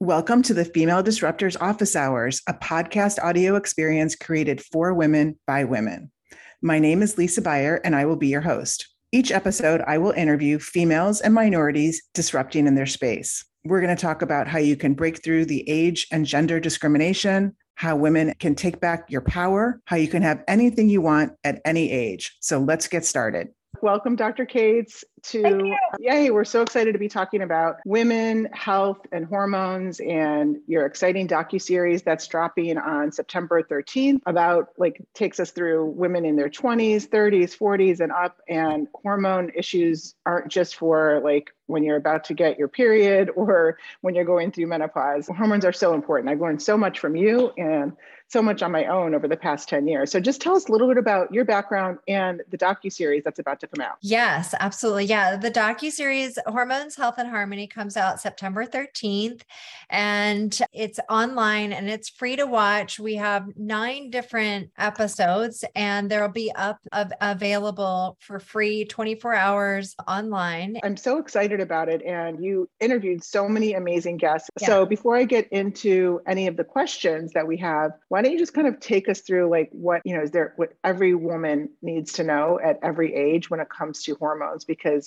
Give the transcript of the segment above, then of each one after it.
Welcome to the Female Disruptors Office Hours, a podcast audio experience created for women by women. My name is Lisa Buyer, and I will be your host. Each episode, I will interview females and minorities disrupting in their space. We're going to talk about how you can break through the age and gender discrimination, how women can take back your power, how you can have anything you want at any age. So let's get started. Welcome, Dr. Cates, to Yay. We're so excited to be talking about women, health, and hormones, and your exciting docu-series that's dropping on September 13th about like takes us through women in their 20s, 30s, 40s, and up. And hormone issues aren't just for like when you're about to get your period or when you're going through menopause. Hormones are so important. I've learned so much from you and so much on my own over the past 10 years. So just tell us a little bit about your background and the docu-series that's about to come out. Yes, absolutely. Yeah, the docu-series Hormones, Health and Harmony comes out September 13th and it's online and it's free to watch. We have 9 different episodes and there'll be up of, available for free 24 hours online. I'm so excited about it and you interviewed so many amazing guests. Yeah. So before I get into any of the questions that we have, why don't you just kind of take us through like what, you know, is there what every woman needs to know at every age when it comes to hormones? Because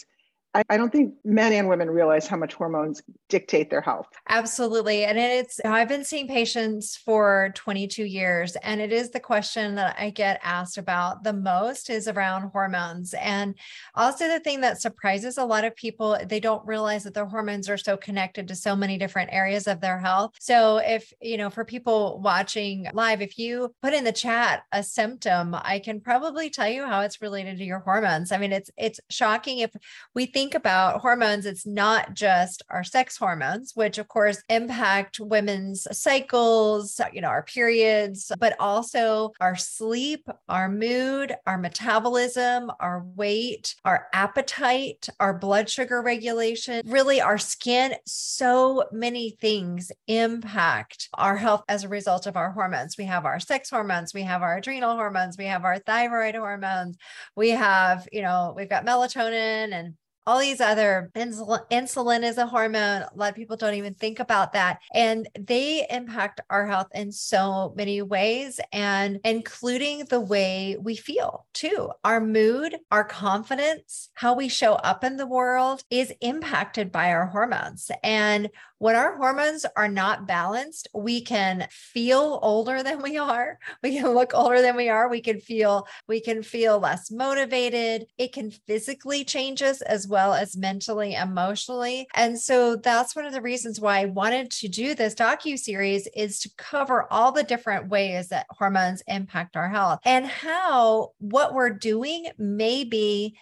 I, don't think men and women realize how much hormones dictate their health. Absolutely. And it's, I've been seeing patients for 22 years, and it is the question that I get asked about the most is around hormones. And also, the thing that surprises a lot of people, they don't realize that their hormones are so connected to so many different areas of their health. So, if, you know, for people watching live, if you put in the chat a symptom, I can probably tell you how it's related to your hormones. I mean, it's, it's shocking if we think think about hormones, it's not just our sex hormones, which of course impact women's cycles, you know, our periods, but also our sleep, our mood, our metabolism, our weight, our appetite, our blood sugar regulation, really our skin. So many things impact our health as a result of our hormones. We have our sex hormones, we have our adrenal hormones, we have our thyroid hormones, we have, you know, we've got melatonin and all these other insulin, insulin is a hormone. A lot of people don't even think about that. And they impact our health in so many ways, and including the way we feel too. Our mood, our confidence, how we show up in the world is impacted by our hormones. And when our hormones are not balanced, we can feel older than we are. We can look older than we are. We can feel we can feel less motivated. It can physically change us as well as mentally, emotionally. And so that's one of the reasons why I wanted to do this docu series is to cover all the different ways that hormones impact our health and how what we're doing may be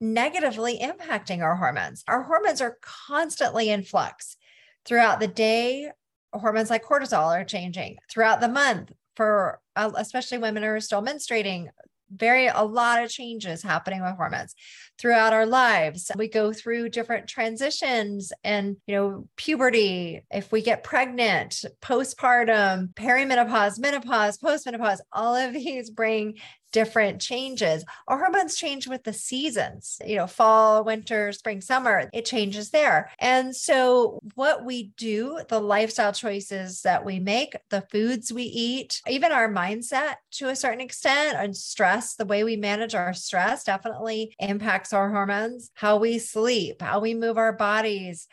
negatively impacting our hormones. Our hormones are constantly in flux throughout the day hormones like cortisol are changing. Throughout the month for uh, especially women who are still menstruating very a lot of changes happening with hormones throughout our lives. We go through different transitions and you know puberty if we get pregnant postpartum perimenopause menopause postmenopause all of these bring different changes. Our hormones change with the seasons, you know, fall, winter, spring, summer, it changes there. And so, what we do, the lifestyle choices that we make, the foods we eat, even our mindset to a certain extent, and stress, the way we manage our stress definitely impacts our hormones, how we sleep, how we move our bodies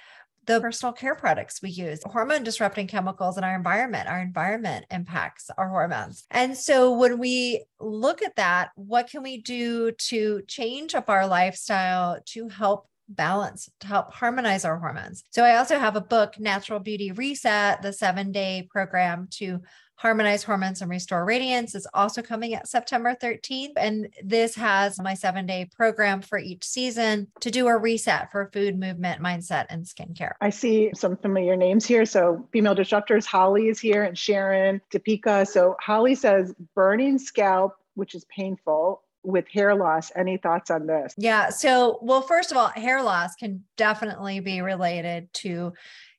the personal care products we use, hormone disrupting chemicals in our environment. Our environment impacts our hormones. And so when we look at that, what can we do to change up our lifestyle to help balance to help harmonize our hormones. So I also have a book, Natural Beauty Reset, the seven day program to Harmonize Hormones and Restore Radiance is also coming at September 13th. And this has my seven day program for each season to do a reset for food, movement, mindset, and skincare. I see some familiar names here. So, female disruptors, Holly is here, and Sharon, Deepika. So, Holly says burning scalp, which is painful, with hair loss. Any thoughts on this? Yeah. So, well, first of all, hair loss can definitely be related to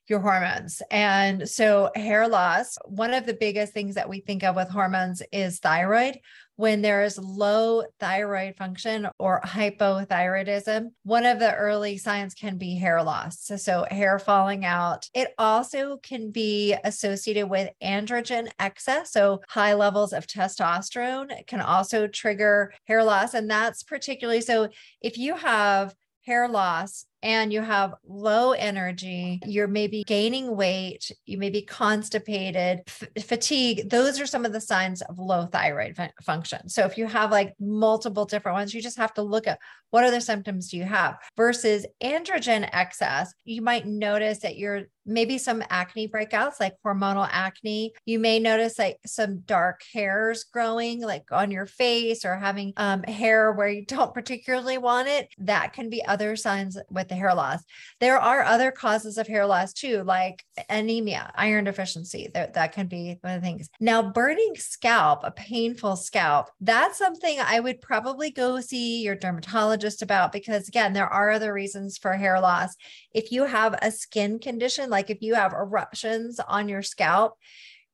your hormones. And so, hair loss, one of the biggest things that we think of with hormones is thyroid. When there is low thyroid function or hypothyroidism, one of the early signs can be hair loss. So, so, hair falling out. It also can be associated with androgen excess. So, high levels of testosterone can also trigger hair loss. And that's particularly so if you have hair loss and you have low energy, you're maybe gaining weight, you may be constipated, f- fatigue, those are some of the signs of low thyroid function. So if you have like multiple different ones, you just have to look at what other symptoms do you have versus androgen excess. You might notice that you're maybe some acne breakouts like hormonal acne. You may notice like some dark hairs growing like on your face or having um, hair where you don't particularly want it. That can be other signs with the hair loss. There are other causes of hair loss too, like anemia, iron deficiency. That, that can be one of the things. Now, burning scalp, a painful scalp, that's something I would probably go see your dermatologist about because, again, there are other reasons for hair loss. If you have a skin condition, like if you have eruptions on your scalp,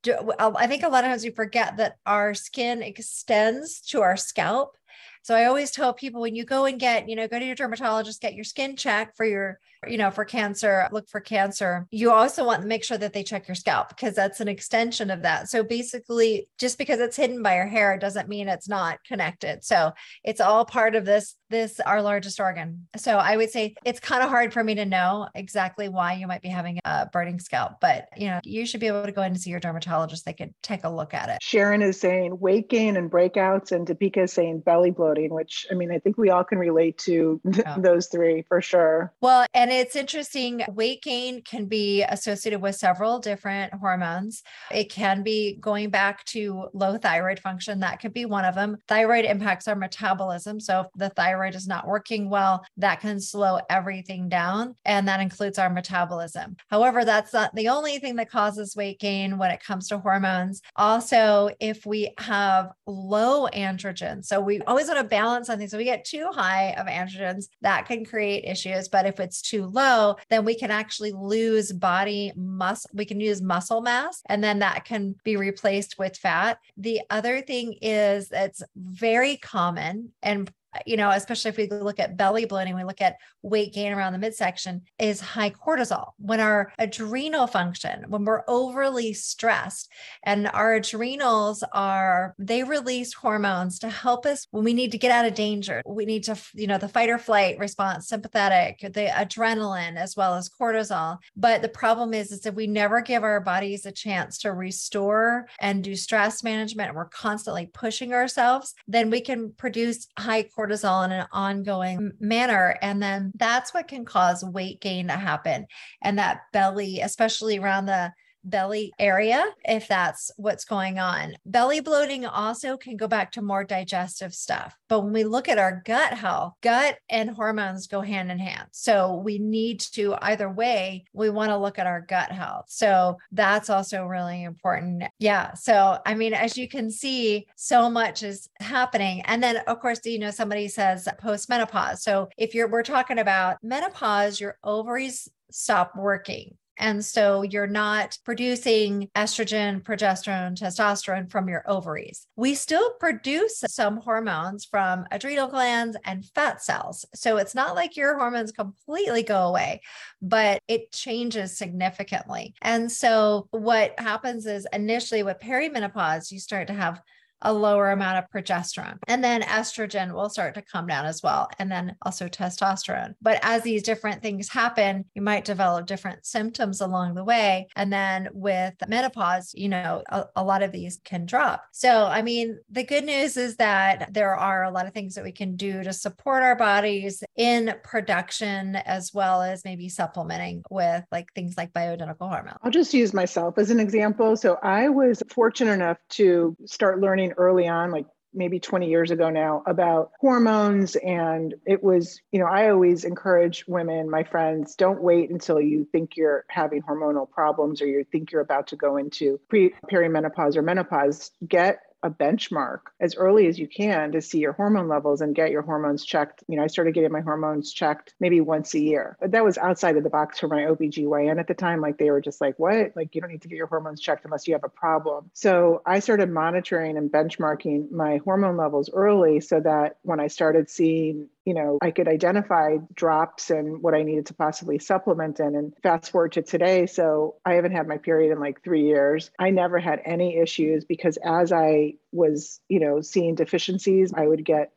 I think a lot of times we forget that our skin extends to our scalp. So I always tell people when you go and get, you know, go to your dermatologist, get your skin check for your you know, for cancer, look for cancer. You also want to make sure that they check your scalp because that's an extension of that. So basically, just because it's hidden by your hair doesn't mean it's not connected. So it's all part of this, this our largest organ. So I would say it's kind of hard for me to know exactly why you might be having a burning scalp, but you know, you should be able to go in and see your dermatologist. They could take a look at it. Sharon is saying weight gain and breakouts, and Deepika is saying belly bloating, which I mean, I think we all can relate to yeah. those three for sure. Well, and it's interesting. Weight gain can be associated with several different hormones. It can be going back to low thyroid function. That could be one of them. Thyroid impacts our metabolism. So if the thyroid is not working well, that can slow everything down. And that includes our metabolism. However, that's not the only thing that causes weight gain when it comes to hormones. Also, if we have low androgen, so we always want to balance something. So we get too high of androgens, that can create issues. But if it's too low, then we can actually lose body muscle. We can use muscle mass, and then that can be replaced with fat. The other thing is that's very common and you know, especially if we look at belly bloating, we look at weight gain around the midsection, is high cortisol. When our adrenal function, when we're overly stressed, and our adrenals are, they release hormones to help us when we need to get out of danger. We need to, you know, the fight or flight response, sympathetic, the adrenaline, as well as cortisol. But the problem is, is if we never give our bodies a chance to restore and do stress management, and we're constantly pushing ourselves, then we can produce high cortisol cortisol in an ongoing manner. And then that's what can cause weight gain to happen. And that belly, especially around the belly area if that's what's going on. Belly bloating also can go back to more digestive stuff. But when we look at our gut health, gut and hormones go hand in hand. So we need to either way, we want to look at our gut health. So that's also really important. Yeah. So, I mean, as you can see, so much is happening. And then, of course, you know, somebody says post menopause. So if you're, we're talking about menopause, your ovaries stop working. And so you're not producing estrogen, progesterone, testosterone from your ovaries. We still produce some hormones from adrenal glands and fat cells. So it's not like your hormones completely go away, but it changes significantly. And so what happens is initially with perimenopause, you start to have a lower amount of progesterone. And then estrogen will start to come down as well. And then also testosterone. But as these different things happen, you might develop different symptoms along the way. And then with menopause, you know, a, a lot of these can drop. So, I mean, the good news is that there are a lot of things that we can do to support our bodies in production as well as maybe supplementing with like things like bioidentical hormone. I'll just use myself as an example. So I was fortunate enough to start learning early on, like maybe 20 years ago now about hormones. And it was you know i always encourage women my friends don't wait until you think you're having hormonal problems or you think you're about to go into pre perimenopause or menopause. Get a benchmark as early as you can to see your hormone levels and get your hormones checked. You know, I started getting my hormones checked maybe once a year. But that was outside of the box for my OBGYN at the time. Like they were just like, what? Like you don't need to get your hormones checked unless you have a problem. So I started monitoring and benchmarking my hormone levels early so that when I started seeing you know, I could identify drops and what I needed to possibly supplement in. And fast forward to today. So I haven't had my period in like three years. I never had any issues because as I was, you know, seeing deficiencies, I would get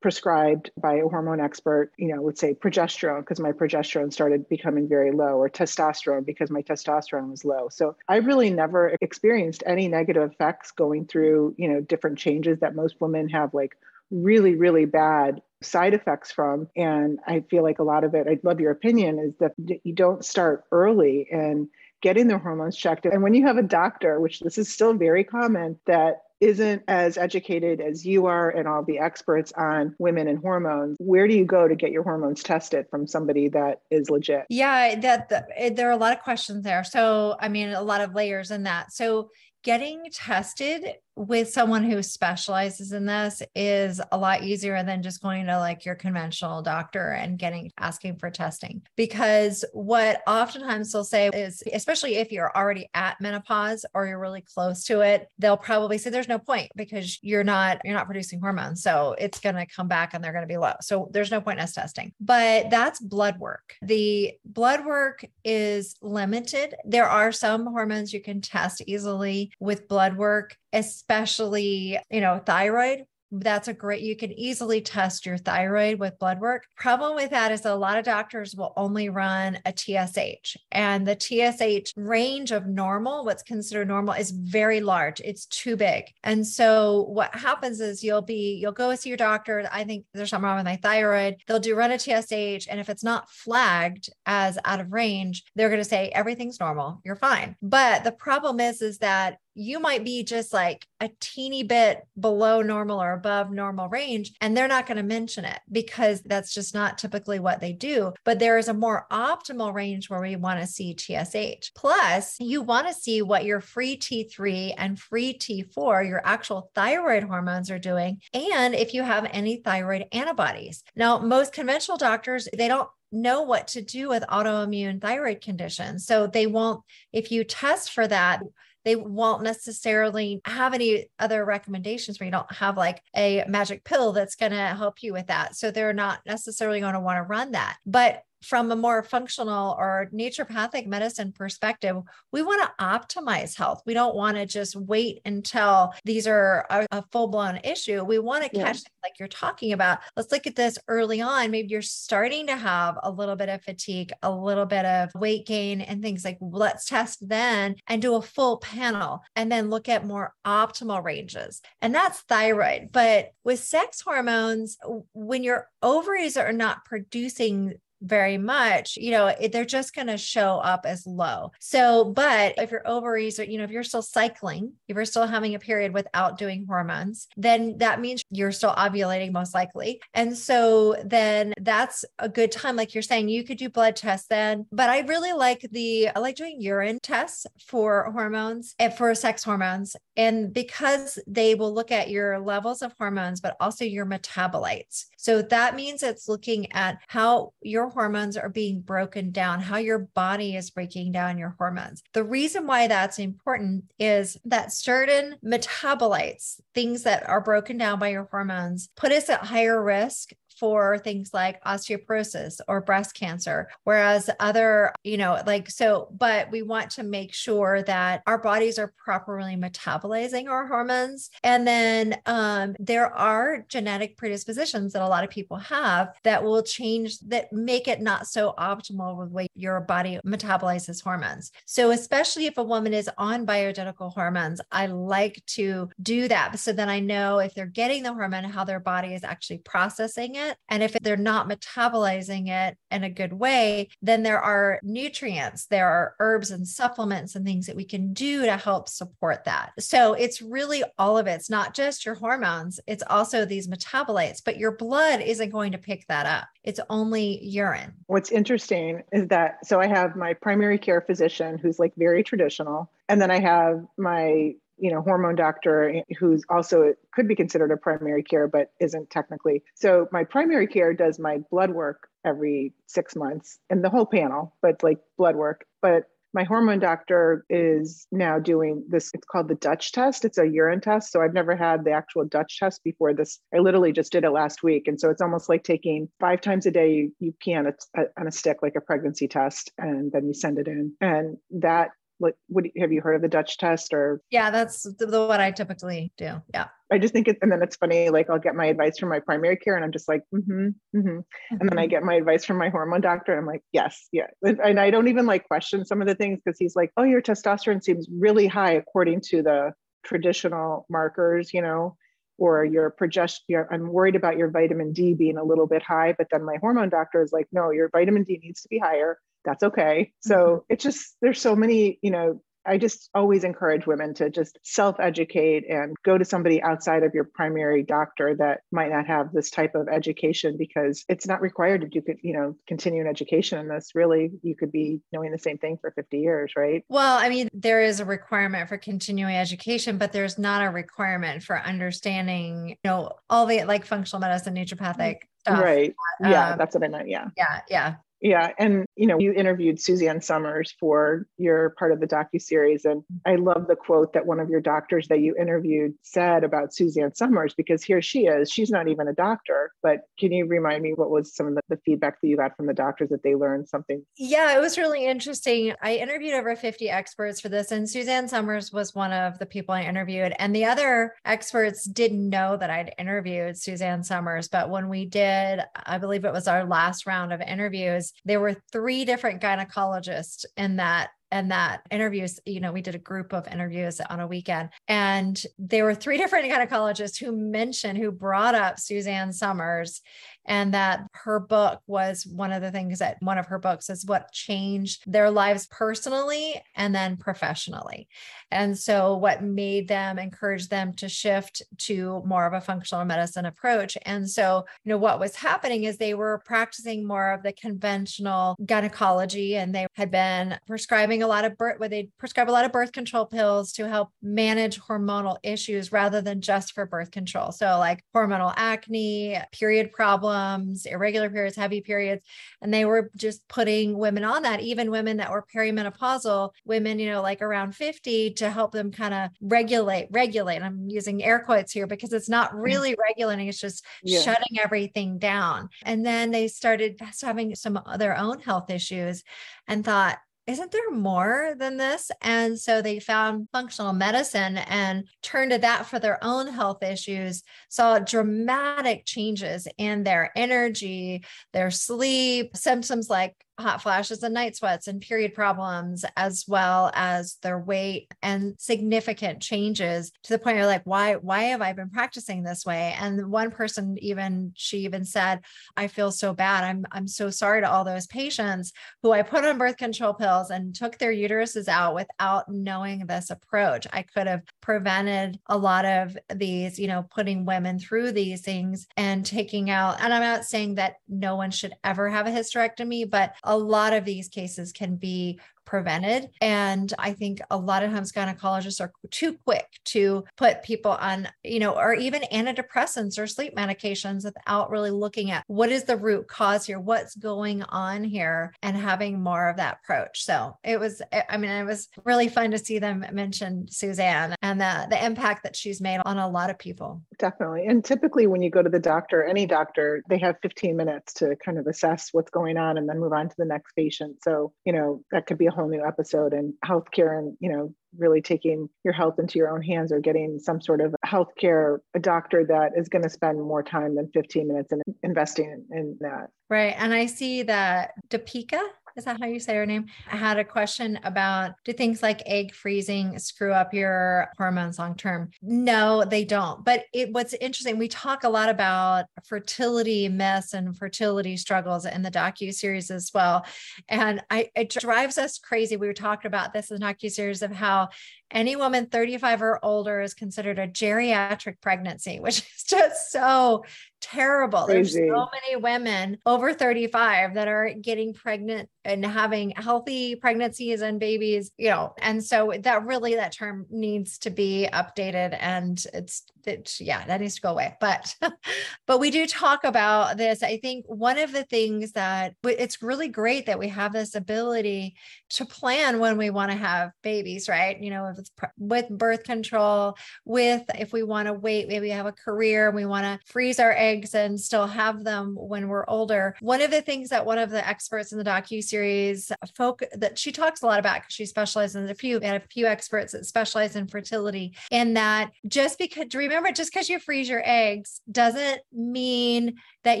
prescribed by a hormone expert, you know, let's say progesterone because my progesterone started becoming very low, or testosterone because my testosterone was low. So I really never experienced any negative effects going through, you know, different changes that most women have like really, really bad side effects from. And I feel like a lot of it, I'd love your opinion, is that you don't start early and getting their hormones checked. And when you have a doctor, which this is still very common, that isn't as educated as you are and all the experts on women and hormones where do you go to get your hormones tested from somebody that is legit yeah that, that there are a lot of questions there so i mean a lot of layers in that so getting tested with someone who specializes in this is a lot easier than just going to like your conventional doctor and getting asking for testing. Because what oftentimes they'll say is especially if you're already at menopause or you're really close to it they'll probably say there's no point because you're not you're not producing hormones so it's going to come back and they're going to be low. So there's no point in us testing. But that's blood work. The blood work is limited. There are some hormones you can test easily with blood work especially, you know, thyroid that's a great you can easily test your thyroid with blood work. Problem with that is a lot of doctors will only run a tsh and the tsh range of normal what's considered normal is very large. It's too big. And so what happens is you'll be you'll go see your doctor i think there's something wrong with my thyroid. They'll do run a tsh and if it's not flagged as out of range they're going to say everything's normal. You're fine. But the problem is is that you might be just like a teeny bit below normal or above normal range, and they're not going to mention it because that's just not typically what they do. But there is a more optimal range where we want to see TSH. Plus, you want to see what your free T3 and free T4, your actual thyroid hormones, are doing, and if you have any thyroid antibodies. Now, most conventional doctors, they don't know what to do with autoimmune thyroid conditions. So they won't, if you test for that, they won't necessarily have any other recommendations where you don't have like a magic pill that's going to help you with that. So they're not necessarily going to want to run that. But from a more functional or naturopathic medicine perspective, we want to optimize health. We don't want to just wait until these are a, a full blown issue. We want to catch, yeah. like you're talking about. Let's look at this early on. Maybe you're starting to have a little bit of fatigue, a little bit of weight gain, and things like let's test then and do a full panel and then look at more optimal ranges. And that's thyroid. But with sex hormones, when your ovaries are not producing very much, you know, they're just going to show up as low. So, but if your ovaries are, you know, if you're still cycling, if you're still having a period without doing hormones, then that means you're still ovulating most likely. And so then that's a good time. Like you're saying, you could do blood tests then. But I really like the, I like doing urine tests for hormones and for sex hormones. And because they will look at your levels of hormones, but also your metabolites. So that means it's looking at how your hormones are being broken down, how your body is breaking down your hormones. The reason why that's important is that certain metabolites, things that are broken down by your hormones, put us at higher risk for things like osteoporosis or breast cancer. Whereas other, you know, like so, but we want to make sure that our bodies are properly metabolizing our hormones. And then um, there are genetic predispositions that a lot of people have that will change, that make it not so optimal with the way your body metabolizes hormones. So, especially if a woman is on bioidentical hormones, I like to do that. So then I know if they're getting the hormone, how their body is actually processing it And if they're not metabolizing it in a good way, then there are nutrients, there are herbs and supplements and things that we can do to help support that. So it's really all of it. It's not just your hormones, it's also these metabolites, but your blood isn't going to pick that up. It's only urine. What's interesting is that so I have my primary care physician who's like very traditional, and then I have my you know, hormone doctor who's also could be considered a primary care, but isn't technically. So my primary care does my blood work every six months and the whole panel, but like blood work. But my hormone doctor is now doing this it's called the dutch test. It's a urine test. So i've never had the actual dutch test before this. I literally just did it last week. And so it's almost like taking five times a day you, you pee a, on a stick like a pregnancy test and then you send it in. And that like what have you heard of the dutch test or yeah that's the, the what i typically do yeah I just think it, and then it's funny, like I'll get my advice from my primary care and I'm just like, mm-hmm, mm-hmm. Mm-hmm. And then I mm-hmm. get my advice from my hormone doctor and I'm like, yes, yeah. And, and I don't even like question some of the things because he's like, oh, your testosterone seems really high according to the traditional markers, you know, or your progesterone. I'm worried about your vitamin D being a little bit high, but then my hormone doctor is like, no, your vitamin D needs to be higher. That's okay. So mm-hmm. it's just, there's so many, you know, I just always encourage women to just self educate and go to somebody outside of your primary doctor that might not have this type of education because it's not required to do, you know, continue an education in this. Really, you could be knowing the same thing for 50 years, right? Well, I mean, there is a requirement for continuing education, but there's not a requirement for understanding, you know, all the like functional medicine, naturopathic Stuff. Right. Yeah, um, that's what I meant. Yeah. Yeah. Yeah. Yeah, and you know, you interviewed Suzanne Somers for your part of the docu series, and I love the quote that one of your doctors that you interviewed said about Suzanne Somers because here she is. She's not even a doctor, but can you remind me what was some of the, the feedback that you got from the doctors that they learned something? Yeah, it was really interesting. I interviewed over 50 experts for this, and Suzanne Somers was one of the people I interviewed, and the other experts didn't know that I'd interviewed Suzanne Somers, but when we did, I believe it was our last round of interviews there were three different gynecologists in that and that interviews, you know, we did a group of interviews on a weekend, and there were three different gynecologists who mentioned, who brought up Suzanne Somers and that her book was one of the things that one of her books is what changed their lives personally and then professionally. And so, what made them encourage them to shift to more of a functional medicine approach. And so, you know, what was happening is they were practicing more of the conventional gynecology and they had been prescribing a lot of birth, where they prescribe a lot of birth control pills to help manage hormonal issues rather than just for birth control. So, like hormonal acne, period problems problems, irregular periods, heavy periods. And they were just putting women on that, even women that were perimenopausal, women, you know, like around 50 to help them kind of regulate, regulate. I'm using air quotes here because it's not mm. really regulating, it's just yeah. shutting everything down. And then they started having some of their own health issues and thought, isn't there more than this? And so they found functional medicine and turned to that for their own health issues, saw dramatic changes in their energy, their sleep, symptoms like hot flashes and night sweats and period problems, as well as their weight and significant changes to the point where like, why, why have I been practicing this way? And one person even, she even said, I feel so bad. I'm, I'm so sorry to all those patients who I put on birth control pills and took their uteruses out without knowing this approach. I could have prevented a lot of these, you know, putting women through these things and taking out, and I'm not saying that no one should ever have a hysterectomy, but a lot of these cases can be prevented. And I think a lot of times gynecologists are too quick to put people on, you know, or even antidepressants or sleep medications without really looking at what is the root cause here, what's going on here, and having more of that approach. So it was, I mean, it was really fun to see them mention Suzanne and the, the impact that she's made on a lot of people. Definitely. And typically, when you go to the doctor, any doctor, they have 15 minutes to kind of assess what's going on and then move on to the next patient. So, you know, that could be a whole new episode and healthcare and, you know, really taking your health into your own hands or getting some sort of healthcare a doctor that is going to spend more time than 15 minutes in investing in that. Right. And I see that Deepika is that how you say her name? I had a question about do things like egg freezing screw up your hormones long term? No, they don't. But it what's interesting, we talk a lot about fertility myths and fertility struggles in the docu series as well. And I it drives us crazy. We were talking about this in the docu series of how any woman 35 or older is considered a geriatric pregnancy, which is just so terrible. Crazy. There's so many women over 35 that are getting pregnant and having healthy pregnancies and babies, you know, and so that really that term needs to be updated and it's it, yeah, that needs to go away. But but we do talk about this. I think one of the things that it's really great that we have this ability to plan when we want to have babies, right? You know, with, with birth control, with if we want to wait, maybe have a career, and we want to freeze our eggs and still have them when we're older. One of the things that one of the experts in the docu series folk that she talks a lot about because she specializes in a few and a few experts that specialize in fertility, and that just because remember, just because you freeze your eggs doesn't mean that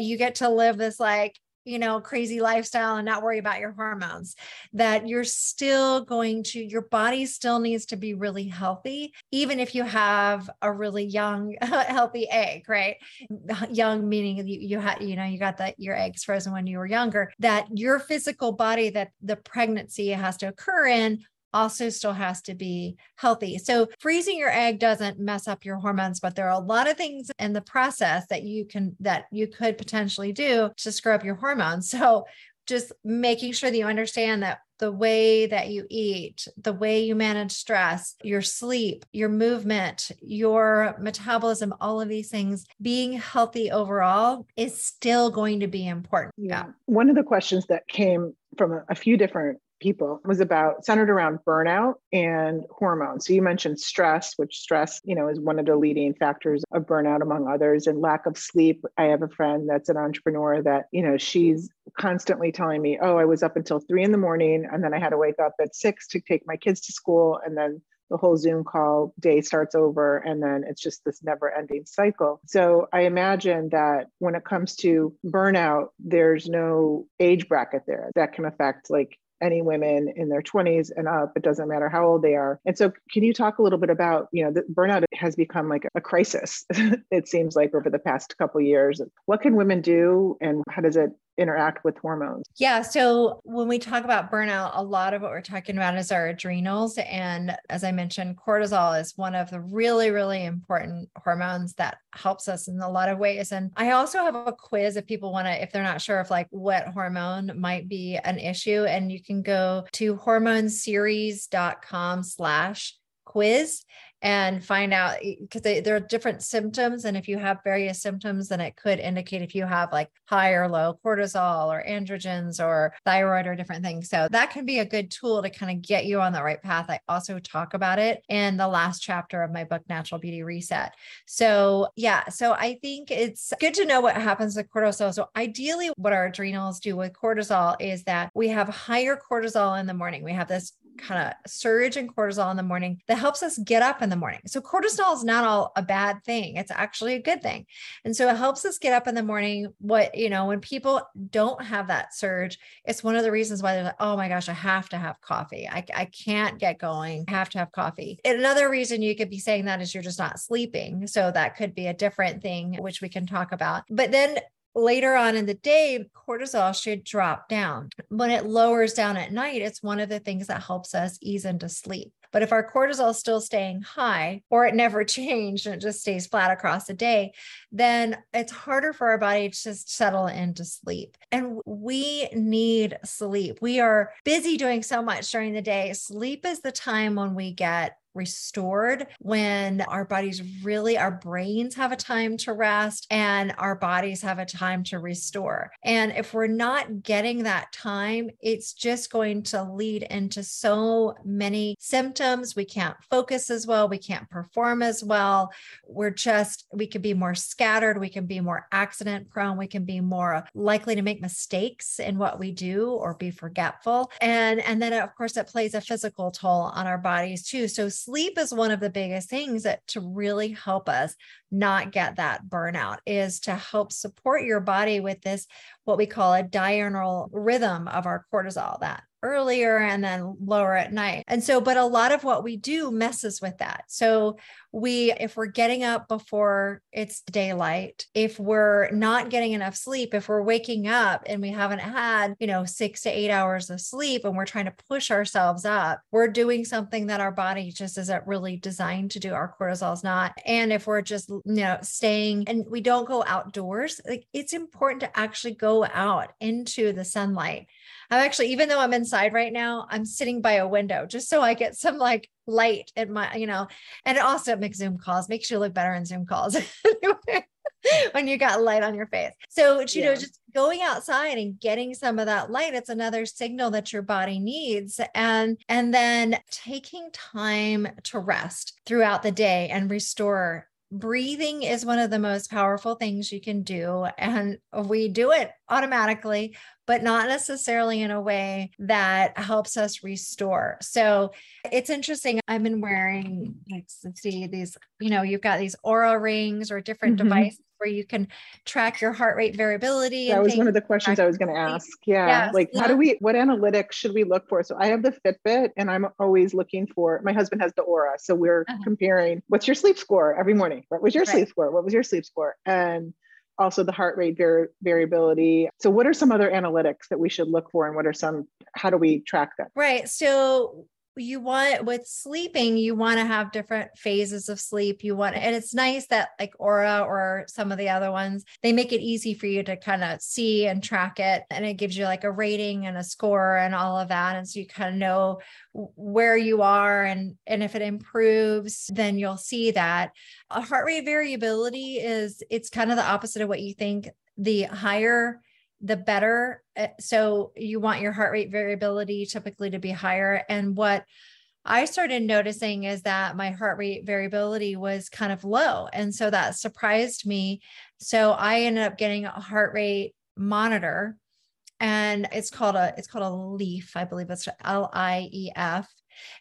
you get to live this like you know, crazy lifestyle and not worry about your hormones, that you're still going to, your body still needs to be really healthy, even if you have a really young, healthy egg, right? Young meaning you, you had, you know, you got that your eggs frozen when you were younger, that your physical body that the pregnancy has to occur in also still has to be healthy. So freezing your egg doesn't mess up your hormones, but there are a lot of things in the process that you can that you could potentially do to screw up your hormones. So just making sure that you understand that the way that you eat, the way you manage stress, your sleep, your movement, your metabolism, all of these things, being healthy overall is still going to be important. Yeah. One of the questions that came from a, a few different people was about centered around burnout and hormones. So you mentioned stress, which stress, you know, is one of the leading factors of burnout among others and lack of sleep. I have a friend that's an entrepreneur that, you know, she's constantly telling me, "Oh, I was up until 3 in the morning and then I had to wake up at 6 to take my kids to school and then the whole Zoom call day starts over, and then it's just this never ending cycle. So I imagine that when it comes to burnout, there's no age bracket there that can affect like any women in their 20s and up it doesn't matter how old they are. And so can you talk a little bit about you know burnout has become like a crisis it seems like over the past couple years. What can women do and how does it interact with hormones? Yeah. So when we talk about burnout, a lot of what we're talking about is our adrenals. And as I mentioned, cortisol is one of the really, really important hormones that helps us in a lot of ways. And I also have a quiz if people want to, if they're not sure of like what hormone might be an issue. And you can go to hormoneseries.com slash quiz and find out because there are different symptoms. And if you have various symptoms, then it could indicate if you have like high or low cortisol or androgens or thyroid or different things. So that can be a good tool to kind of get you on the right path. I also talk about it in the last chapter of my book, Natural Beauty Reset. So, yeah, so I think it's good to know what happens with cortisol. So, ideally, what our adrenals do with cortisol is that we have higher cortisol in the morning. We have this kind of surge in cortisol in the morning that helps us get up in the morning. So cortisol is not all a bad thing. It's actually a good thing. And so it helps us get up in the morning. What, you know, when people don't have that surge, it's one of the reasons why they're like, oh my gosh, I have to have coffee. I, I can't get going. I have to have coffee. And another reason you could be saying that is you're just not sleeping. So that could be a different thing, which we can talk about. But then later on in the day, cortisol should drop down. When it lowers down at night, it's one of the things that helps us ease into sleep. But if our cortisol is still staying high or it never changed and it just stays flat across the day, then it's harder for our body to just settle into sleep. And we need sleep. We are busy doing so much during the day. Sleep is the time when we get restored when our bodies really, our brains have a time to rest and our bodies have a time to restore. And if we're not getting that time, it's just going to lead into so many symptoms. We can't focus as well. We can't perform as well. We're just, we can be more scattered. We can be more accident prone. We can be more likely to make mistakes in what we do or be forgetful. And, and then, of course, it plays a physical toll on our bodies too. So sleep is one of the biggest things that to really help us not get that burnout is to help support your body with this what we call a diurnal rhythm of our cortisol that earlier and then lower at night. And so, but a lot of what we do messes with that. So, we, if we're getting up before it's daylight, if we're not getting enough sleep, if we're waking up and we haven't had, you know, six to eight hours of sleep and we're trying to push ourselves up, we're doing something that our body just isn't really designed to do. Our cortisol is not. And if we're just, you know, staying and we don't go outdoors, like it's important to actually go out into the sunlight. I'm actually, even though I'm inside right now, I'm sitting by a window just so I get some like light at my, you know, and it also makes Zoom calls, makes you look better in Zoom calls. when you got light on your face. So, you yeah. know, just going outside and getting some of that light, it's another signal that your body needs. And, and then taking time to rest throughout the day and restore breathing is one of the most powerful things you can do. And we do it automatically, but not necessarily in a way that helps us restore. So it's interesting. I've been wearing, let's see, these, you know, you've got these Oura rings or different mm-hmm. devices where you can track your heart rate variability. That was one of the questions I was going to ask. Yeah. Yes. Like, how do we, what analytics should we look for? So I have the Fitbit and I'm always looking for, my husband has the Oura. So we're uh-huh. comparing what's your sleep score every morning? What was your right. sleep score? What was your sleep score? And also the heart rate var- variability. So, what are some other analytics that we should look for, and what are some? How do we track them? Right. So, you want with sleeping you want to have different phases of sleep. You want and it's nice that like Oura or some of the other ones they make it easy for you to kind of see and track it and it gives you like a rating and a score and all of that and so you kind of know where you are and and if it improves then you'll see that. A heart rate variability is it's kind of the opposite of what you think. The higher the better. Eh, so you want your heart rate variability typically to be higher. And what I started noticing is that my heart rate variability was kind of low. And so that surprised me. So I ended up getting a heart rate monitor and it's called a it's called a Lief i believe it's l-i-e-f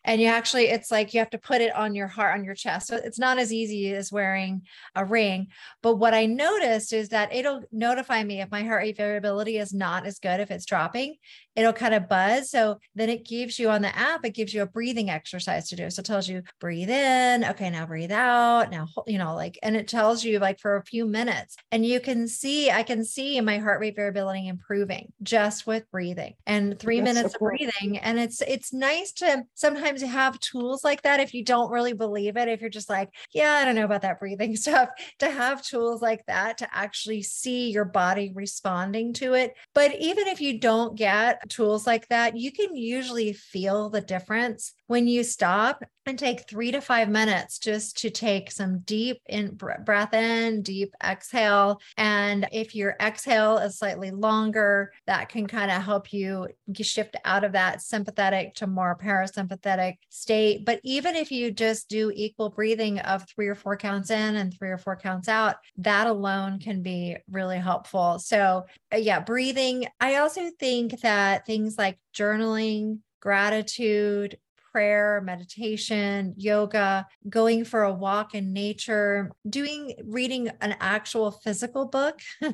and you actually it's like you have to put it on your heart on your chest. So it's not as easy as wearing a ring. But what i noticed is that it'll notify me if my heart rate variability is not as good if it's dropping it'll kind of buzz. So then it gives you on the app it gives you a breathing exercise to do. So it tells you breathe in. Okay now breathe out. Now you know like and it tells you like for a few minutes. And you can see i can see my heart rate variability improving just with breathing. And three That's minutes so cool. of breathing and it's it's nice to sometimes you have tools like that if you don't really believe it. If you're just like, yeah, I don't know about that breathing stuff, to have tools like that to actually see your body responding to it. But even if you don't get tools like that, you can usually feel the difference when you stop and take three to five minutes just to take some deep in breath in, deep exhale. And if your exhale is slightly longer, that can kind of help you shift out of that sympathetic to more parasympathetic state. But even if you just do equal breathing of three or four counts in and three or four counts out, that alone can be really helpful. So, uh, yeah, breathing. I also think that things like journaling, gratitude, prayer, meditation, yoga, going for a walk in nature, doing reading an actual physical book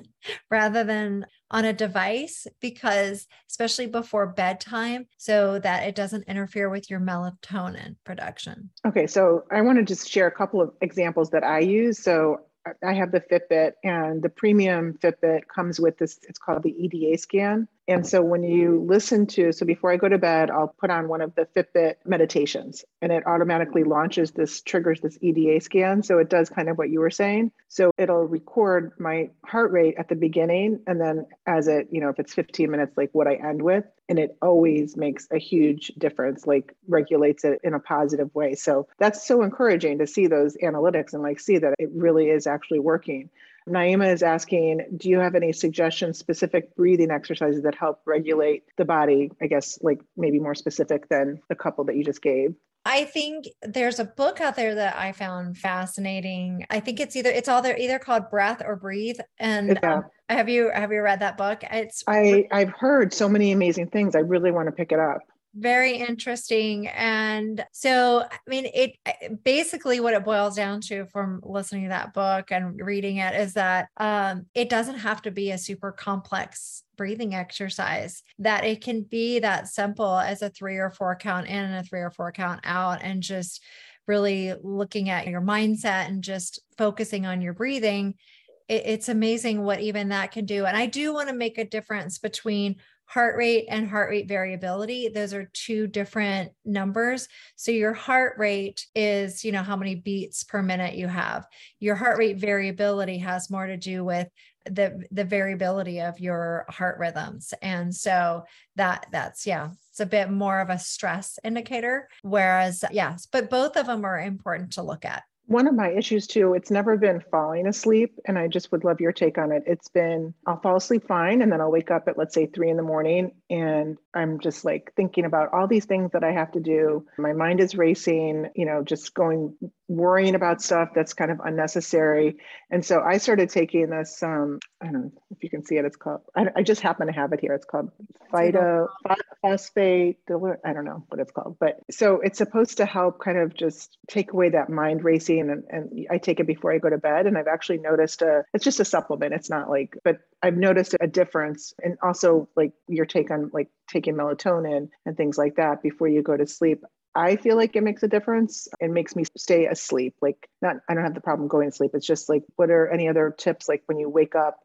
rather than on a device because especially before bedtime so that it doesn't interfere with your melatonin production. Okay, so I want to just share a couple of examples that I use. So I have the Fitbit and the premium Fitbit comes with this it's called the EDA scan and so when you listen to, so before I go to bed, I'll put on one of the Fitbit meditations and it automatically launches this, triggers this EDA scan. So it does kind of what you were saying. So it'll record my heart rate at the beginning. And then as it, you know, if it's 15 minutes, like what I end with, and it always makes a huge difference, like regulates it in a positive way. So that's so encouraging to see those analytics and like see that it really is actually working. Naima is asking, do you have any suggestions, specific breathing exercises that help regulate the body? I guess, like maybe more specific than the couple that you just gave. I think there's a book out there that I found fascinating. I think it's either it's all there either called Breath or Breathe. And um, have you have you read that book? It's I I've heard so many amazing things. I really want to pick it up very interesting and so i mean it basically what it boils down to from listening to that book and reading it is that um, it doesn't have to be a super complex breathing exercise, that it can be that simple as a three or four count in and a three or four count out, and just really looking at your mindset and just focusing on your breathing. it's amazing what even that can do. And I do want to make a difference between heart rate and heart rate variability. Those are two different numbers. So your heart rate is you know how many beats per minute you have. Your heart rate variability has more to do with the the variability of your heart rhythms. And so that that's yeah it's a bit more of a stress indicator. Whereas yes but both of them are important to look at one of my issues too, it's never been falling asleep. And I just would love your take on it. It's been, I'll fall asleep fine. And then I'll wake up at, let's say, three in the morning. And I'm just like thinking about all these things that I have to do. My mind is racing, you know, just going, worrying about stuff that's kind of unnecessary. And so I started taking this, um, I don't know if you can see it, it's called, I, I just happen to have it here. It's called phytophosphate, I don't know what it's called. But so it's supposed to help kind of just take away that mind racing and, and I take it before I go to bed. And I've actually noticed a, it's just a supplement. It's not like, but I've noticed a difference. And also like your take on like taking melatonin and things like that before you go to sleep. I feel like it makes a difference. It makes me stay asleep. Like not, I don't have the problem going to sleep. It's just like, what are any other tips? Like when you wake up,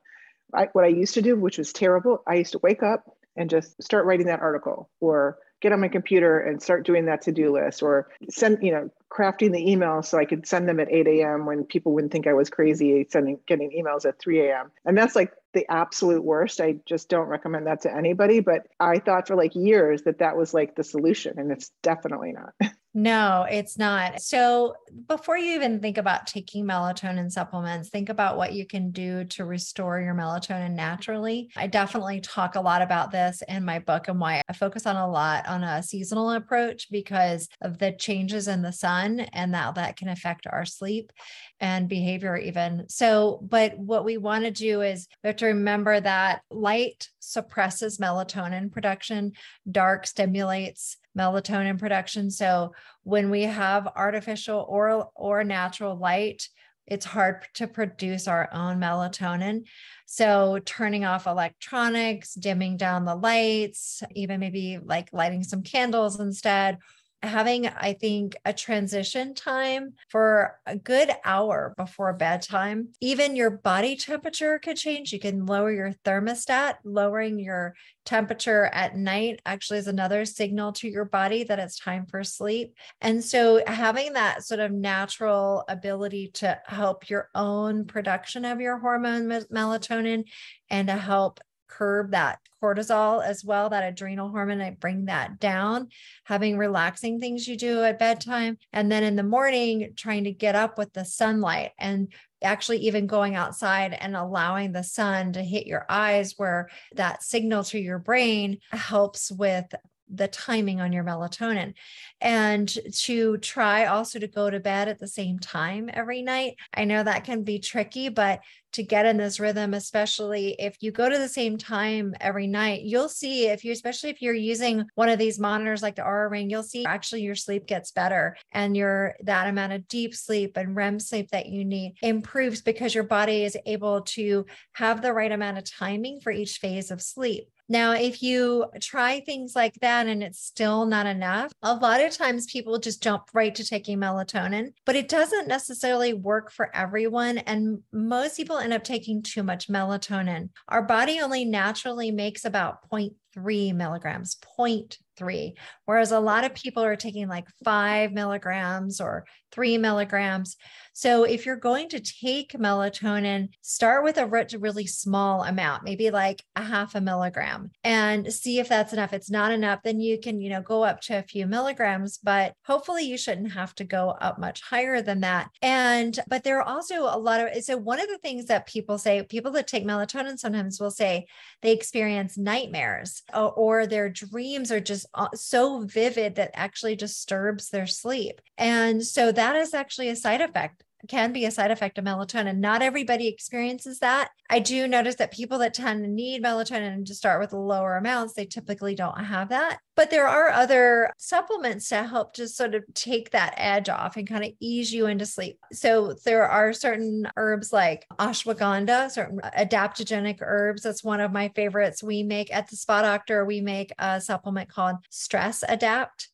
I, what I used to do, which was terrible. I used to wake up and just start writing that article or get on my computer and start doing that to-do list or send you know crafting the email so i could send them at 8 a.m when people wouldn't think i was crazy sending getting emails at 3 a.m and that's like the absolute worst. I just don't recommend that to anybody but i thought for like years that that was like the solution and it's definitely not No, it's not. So, before you even think about taking melatonin supplements, think about what you can do to restore your melatonin naturally. I definitely talk a lot about this in my book and why I focus on a lot on a seasonal approach because of the changes in the sun and how that can affect our sleep and behavior, even. So, but what we want to do is we have to remember that light suppresses melatonin production, dark stimulates melatonin production. So when we have artificial or or natural light, it's hard to produce our own melatonin. So, turning off electronics, dimming down the lights, even maybe like lighting some candles instead, having, I think, a transition time for a good hour before bedtime. Even your body temperature could change. You can lower your thermostat, lowering your temperature at night actually is another signal to your body that it's time for sleep. And so having that sort of natural ability to help your own production of your hormone melatonin and to help curb that cortisol as well, that adrenal hormone, I bring that down, having relaxing things you do at bedtime. And then in the morning, trying to get up with the sunlight and actually even going outside and allowing the sun to hit your eyes where that signal to your brain helps with the timing on your melatonin and to try also to go to bed at the same time every night. I know that can be tricky, but to get in this rhythm, especially if you go to the same time every night, you'll see if you, especially if you're using one of these monitors like the Oura Ring, you'll see actually your sleep gets better and your that amount of deep sleep and REM sleep that you need improves because your body is able to have the right amount of timing for each phase of sleep. Now, if you try things like that and it's still not enough, a lot of times people just jump right to taking melatonin, but it doesn't necessarily work for everyone. And most people end up taking too much melatonin. Our body only naturally makes about 0.3 milligrams, 0.3, whereas a lot of mm. people are taking like five milligrams or three milligrams. So if you're going to take melatonin, start with a really small amount, maybe like a half a milligram and see if that's enough. If It's not enough, then you can, you know, go up to a few milligrams, but hopefully you shouldn't have to go up much higher than that. And, but there are also a lot of, so one of the things that people say, people that take melatonin sometimes will say they experience nightmares or, their dreams are just uh, so vivid that actually disturbs their sleep. And so that is actually a side effect can be a side effect of melatonin. Not everybody experiences that. I do notice that people that tend to need melatonin to start with lower amounts, they typically don't have that. But there are other supplements to help just sort of take that edge off and kind of ease you into sleep. So there are certain herbs like ashwagandha, certain adaptogenic herbs. That's one of my favorites. We make at the spa doctor, we make a supplement called Stress Adapt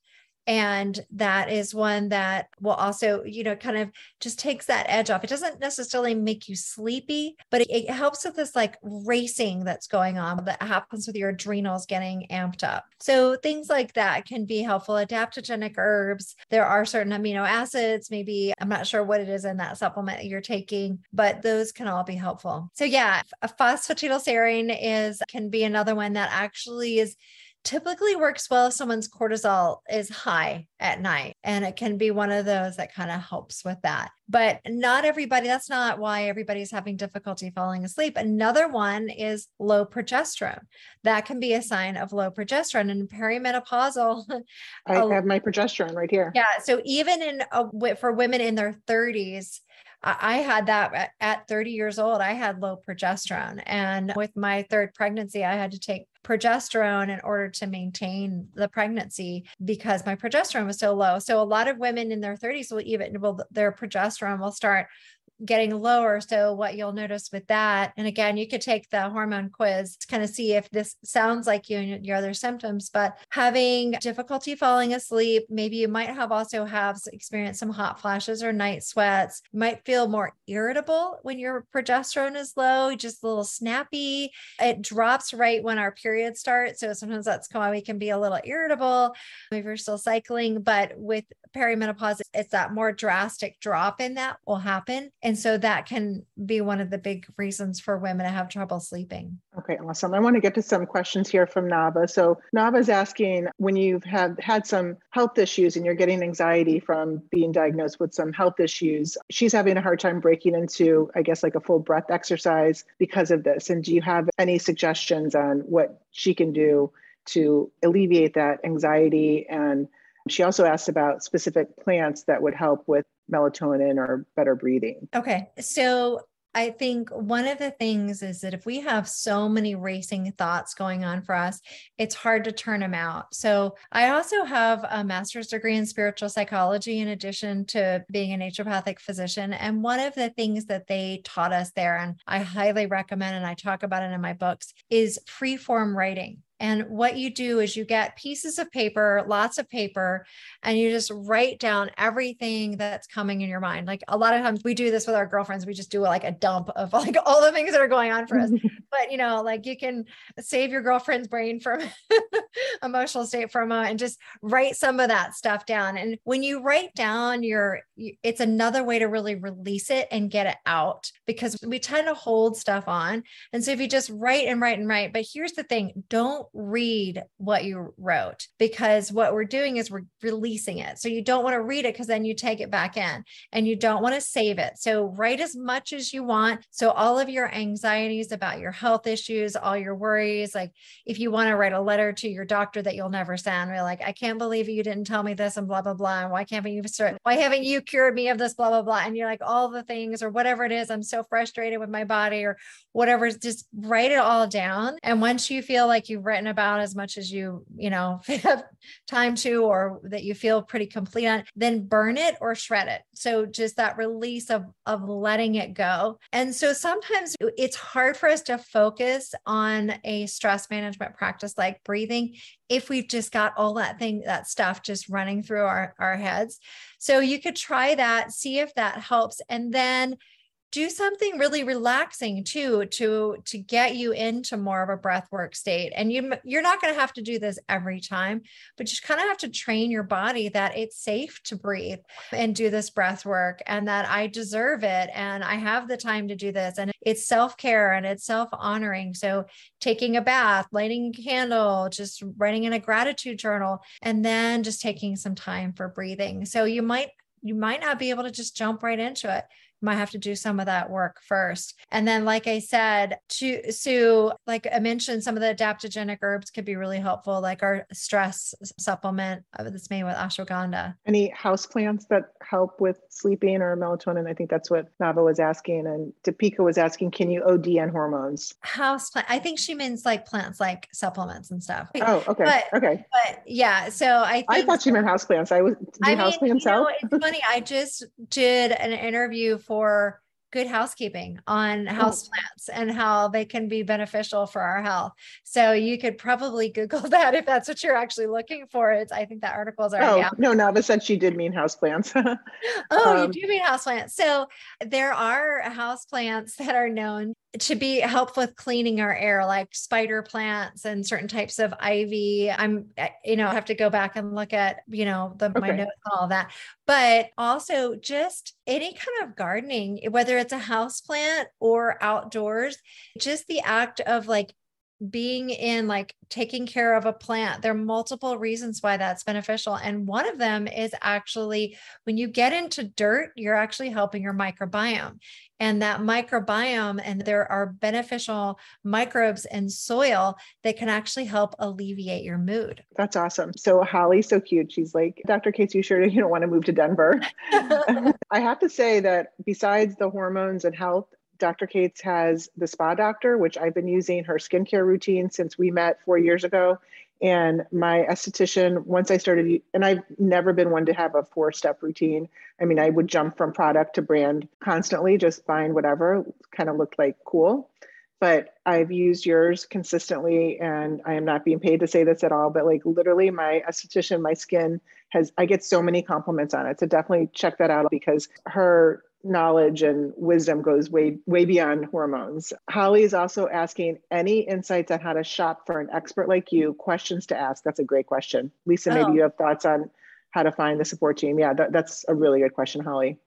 and that is one that will also you know kind of just takes that edge off. It doesn't necessarily make you sleepy but it, it, helps with this like racing that's going on that happens with your adrenals getting amped up. So things like that can be helpful. Adaptogenic herbs there are certain amino acids maybe i'm not sure what it is in that supplement you're taking but those can all be helpful. So yeah phosphatidylserine is can be another one that actually is typically works well if someone's cortisol is high at night. And it can be one of those that kind of helps with that. But not everybody, that's not why everybody's having difficulty falling asleep. Another one is low progesterone. That can be a sign of low progesterone and perimenopausal. I have my progesterone right here. Yeah. So even in a, for women in their 30s, I had that at 30 years old. I had low progesterone. And with my third pregnancy, I had to take progesterone in order to maintain the pregnancy because my progesterone was so low. So a lot of women in their 30s will even, well, their progesterone will start getting lower. So, what you'll notice with that, and again, you could take the hormone quiz to kind of see if this sounds like you and your other symptoms, but having difficulty falling asleep, maybe you might have also have experienced some hot flashes or night sweats, you might feel more irritable when your progesterone is low, just a little snappy. It drops right when our period starts. So, sometimes that's why we can be a little irritable if you're still cycling. But with perimenopause, it's that more drastic drop in that will happen. And so that can be one of the big reasons for women to have trouble sleeping. Okay, awesome. I want to get to some questions here from Nava. So Nava is asking when you've had had some health issues and you're getting anxiety from being diagnosed with some health issues, she's having a hard time breaking into, I guess, like a full breath exercise because of this. And do you have any suggestions on what she can do to alleviate that anxiety and she also asked about specific plants that would help with melatonin or better breathing. Okay. So I think one of the things is that if we have so many racing thoughts going on for us, it's hard to turn them out. So, I also have a master's degree in spiritual psychology in addition to being a naturopathic physician. And one of the things that they taught us there, and I highly recommend, and I talk about it in my books, is free form writing. And what you do is you get pieces of paper, lots of paper, and you just write down everything that's coming in your mind. Like a lot of times we do this with our girlfriends. We just do like a dump of like all the things that are going on for us. but you know, like you can save your girlfriend's brain from emotional state for a moment uh, and just write some of that stuff down. And when you write down your, it's another way to really release it and get it out because we tend to hold stuff on. And so if you just write and write and write, but here's the thing, don't read what you wrote because what we're doing is we're releasing it. So you don't want to read it because then you take it back in and you don't want to save it. So write as much as you want. So all of your anxieties about your health issues, all your worries, like if you want to write a letter to your doctor that you'll never send, we're like, I can't believe you didn't tell me this and blah, blah, blah. And why can't you why haven't you cured me of this, blah, blah, blah. And you're like, all the things or whatever it is, I'm so frustrated with my body or whatever, just write it all down. And once you feel like you've written written about as much as you, you know, have time to, or that you feel pretty complete on, then burn it or shred it. So just that release of, of letting it go. And so sometimes it's hard for us to focus on a stress management practice like breathing if we've just got all that thing, that stuff just running through our, our heads. So you could try that, see if that helps. And then do something really relaxing too to to get you into more of a breath work state. And you you're not going to have to do this every time but you kind of have to train your body that it's safe to breathe and do this breath work and that I deserve it and I have the time to do this. And it's self-care and it's self-honoring. So taking a bath lighting a candle just writing in a gratitude journal and then just taking some time for breathing. So you might you might not be able to just jump right into it might have to do some of that work first. And then, like I said, to Sue, like I mentioned, some of the adaptogenic herbs could be really helpful, like our stress supplement uh, that's made with ashwagandha. Any house plants that help with sleeping or melatonin? I think that's what Nava was asking. And Deepika was asking, can you OD on hormones? House plant. I think she means like plants, like supplements and stuff. Oh, okay. But, okay. But yeah, so I I thought she meant house plants. I was do I house mean, plants you know, It's funny. I just did an interview for good housekeeping on oh. houseplants and how they can be beneficial for our health. So you could probably Google that if that's what you're actually looking for. It's I think that article is already oh, out. No, Nava said she did mean houseplants. oh, um, you do mean houseplants. So there are houseplants that are known to be helpful with cleaning our air like spider plants and certain types of ivy i'm you know have to go back and look at you know the okay. my notes and all that but also just any kind of gardening whether it's a house plant or outdoors just the act of like being in like taking care of a plant. There are multiple reasons why that's beneficial and one of them is actually when you get into dirt you're actually helping your microbiome and that microbiome and there are beneficial microbes in soil that can actually help alleviate your mood. That's awesome. So holly's so cute. She's like dr Cates you sure you don't want to move to denver? I have to say that besides the hormones and health Dr. Cates has the spa doctor, which I've been using her skincare routine since we met four years ago. And my esthetician, once I started, and I've never been one to have a four step routine. I mean, I would jump from product to brand constantly, just buying whatever kind of looked like cool. But I've used yours consistently, and I am not being paid to say this at all. But like literally, my esthetician, my skin has, I get so many compliments on it. So definitely check that out because her knowledge and wisdom goes way way beyond hormones. Holly is also asking any insights on how to shop for an expert like you. Questions to ask. That's a great question. Lisa, maybe oh. you have thoughts on how to find the support team. Yeah, that, that's a really good question, Holly.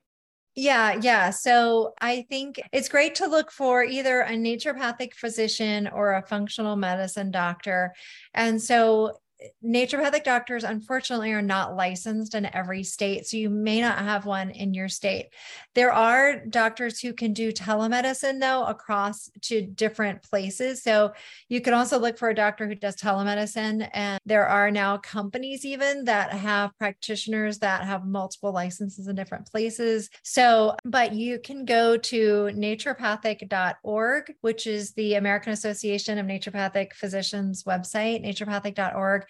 Yeah, yeah. So I think it's great to look for either a naturopathic physician or a functional medicine doctor. And so naturopathic doctors unfortunately are not licensed in every state so you may not have one in your state. There are doctors who can do telemedicine though across to different places. So you can also look for a doctor who does telemedicine and there are now companies even that have practitioners that have multiple licenses in different places. So but you can go to naturopathic.org which is the american association of naturopathic physicians website naturopathic.org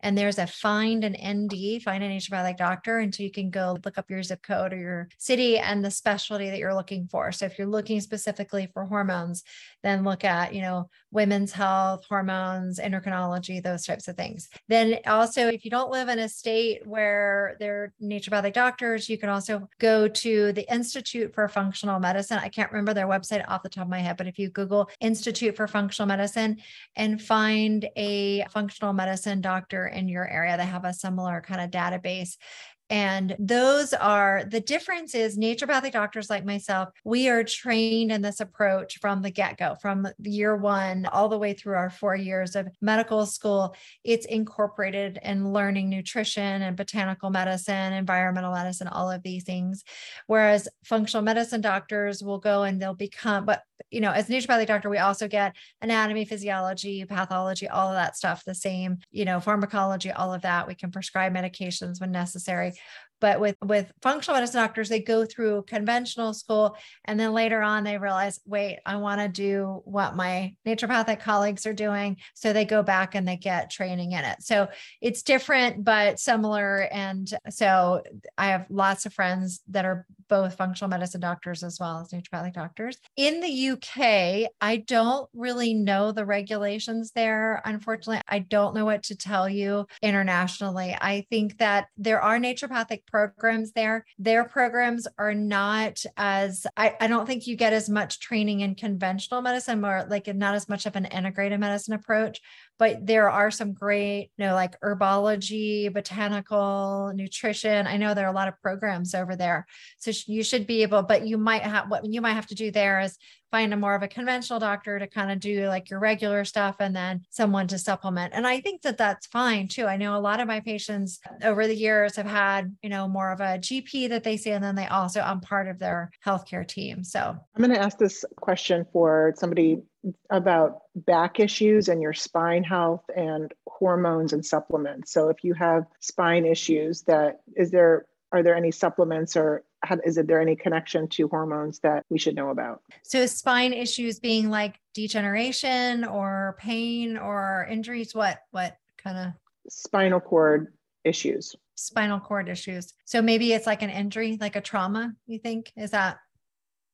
and there's a find an ND, find a naturopathic doctor. And so you can go look up your zip code or your city and the specialty that you're looking for. So if you're looking specifically for hormones, then look at, you know, women's health, hormones, endocrinology, those types of things. Then also, if you don't live in a state where there are naturopathic doctors, you can also go to the Institute for Functional Medicine. I can't remember their website off the top of my head, but if you Google Institute for Functional Medicine and find a functional medicine doctor in your area that have a similar kind of database and those are the difference is naturopathic doctors like myself, we are trained in this approach from the get go, from year one all the way through our four years of medical school. It's incorporated in learning nutrition and botanical medicine, environmental medicine, all of these things. Whereas functional medicine doctors will go and they'll become, but you know, as a naturopathic doctor, we also get anatomy, physiology, pathology, all of that stuff, the same, you know, pharmacology, all of that. We can prescribe medications when necessary but with with functional medicine doctors they go through conventional school and then later on they realize wait i want to do what my naturopathic colleagues are doing. So they go back and they get training in it. So it's different but similar. And so i have lots of friends that are both functional medicine doctors as well as naturopathic doctors in the uk i don't really know the regulations there unfortunately i don't know what to tell you internationally i think that there are naturopathic programs there. Their programs are not as, I, I don't think you get as much training in conventional medicine, more like not as much of an integrated medicine approach. But there are some great, you know, like herbology, botanical, nutrition. I know there are a lot of programs over there. So you should be able, but you might have what you might have to do there is find a more of a conventional doctor to kind of do like your regular stuff and then someone to supplement. And I think that that's fine too. I know a lot of my patients over the years have had, you know, more of a GP that they see, and then they also, I'm part of their healthcare team. So I'm going to ask this question for somebody about back issues and your spine health and hormones and supplements. So if you have spine issues that is there are there any supplements or how, is it there any connection to hormones that we should know about? So spine issues being like degeneration or pain or injuries, what what kind of spinal cord issues? Spinal cord issues. So maybe it's like an injury, like a trauma, you think? Is that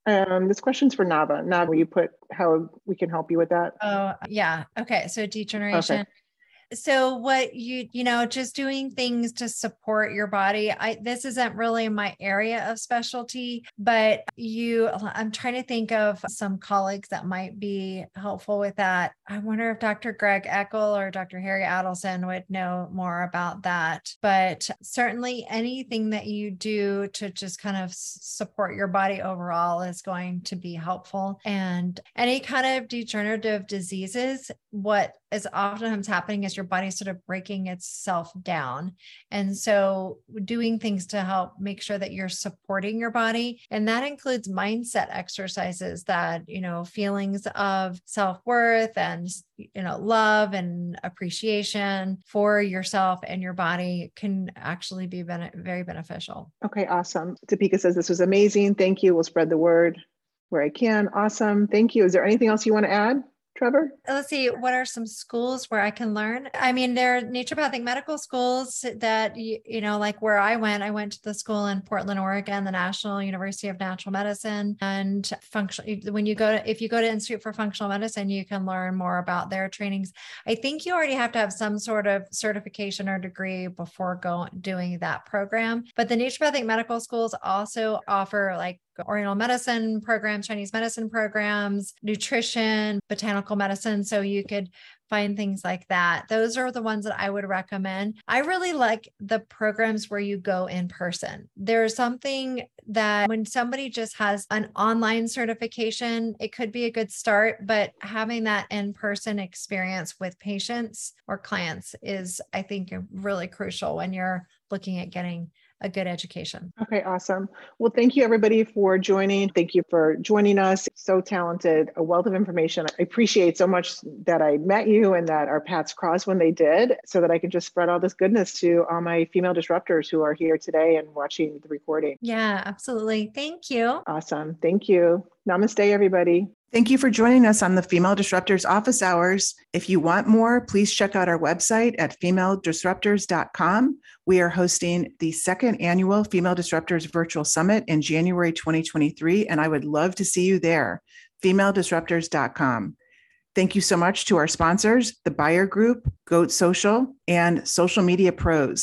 um, this question's for Nava. Nava, you put how we can help you with that? Oh, yeah. Okay. So degeneration. Okay so what you you know just doing things to support your body i this isn't really my area of specialty but you uh, i'm trying to think of some colleagues that might be helpful with that. I wonder if dr greg eckel or dr harry adelson would know more about that but certainly anything that you do to just kind of support your body overall is going to be helpful. And any kind of degenerative diseases what is oftentimes happening is your body sort of breaking itself down. And so doing things to help make sure that you're supporting your body. And that includes mindset exercises that, you know, feelings of self-worth and you know love and appreciation for yourself and your body can actually be very beneficial. Okay awesome. Deepika says this was amazing. Thank you. We'll spread the word where i can. Awesome. Thank you. Is there anything else you want to add Trevor? Uh, let's see. What are some schools where I can learn? I mean, there are naturopathic medical schools that, you, you know, like where I went, I went to the school in Portland, Oregon, the National University of Natural Medicine and function. When you go to, if you go to Institute for Functional Medicine, you can learn more about their trainings. I think you already have to have some sort of certification or degree before going doing that program. But the naturopathic medical schools also offer like Oriental medicine programs, Chinese medicine programs, nutrition, botanical medicine. So you could find things like that. Those are the ones that I would recommend. I really like the programs where you go in person. There's something that when somebody just has an online certification, it could be a good start, but having that in person experience with patients or clients is, I think, really crucial when you're looking at getting a good education. Okay, awesome. Well, thank you everybody for joining. Thank you for joining us. So talented, a wealth of information. I appreciate so much that I met you and that our paths crossed when they did, so that I can just spread all this goodness to all my female disruptors who are here today and watching the recording. Yeah, absolutely. Thank you. Awesome. Thank you. Namaste, everybody. Thank you for joining us on the Female Disruptors Office Hours. If you want more, please check out our website at femaledisruptors.com. We are hosting the second annual Female Disruptors Virtual Summit in January 2023, and I would love to see you there. Femaledisruptors.com. Thank you so much to our sponsors, the Buyer Group, Goat Social, and Social Media Pros.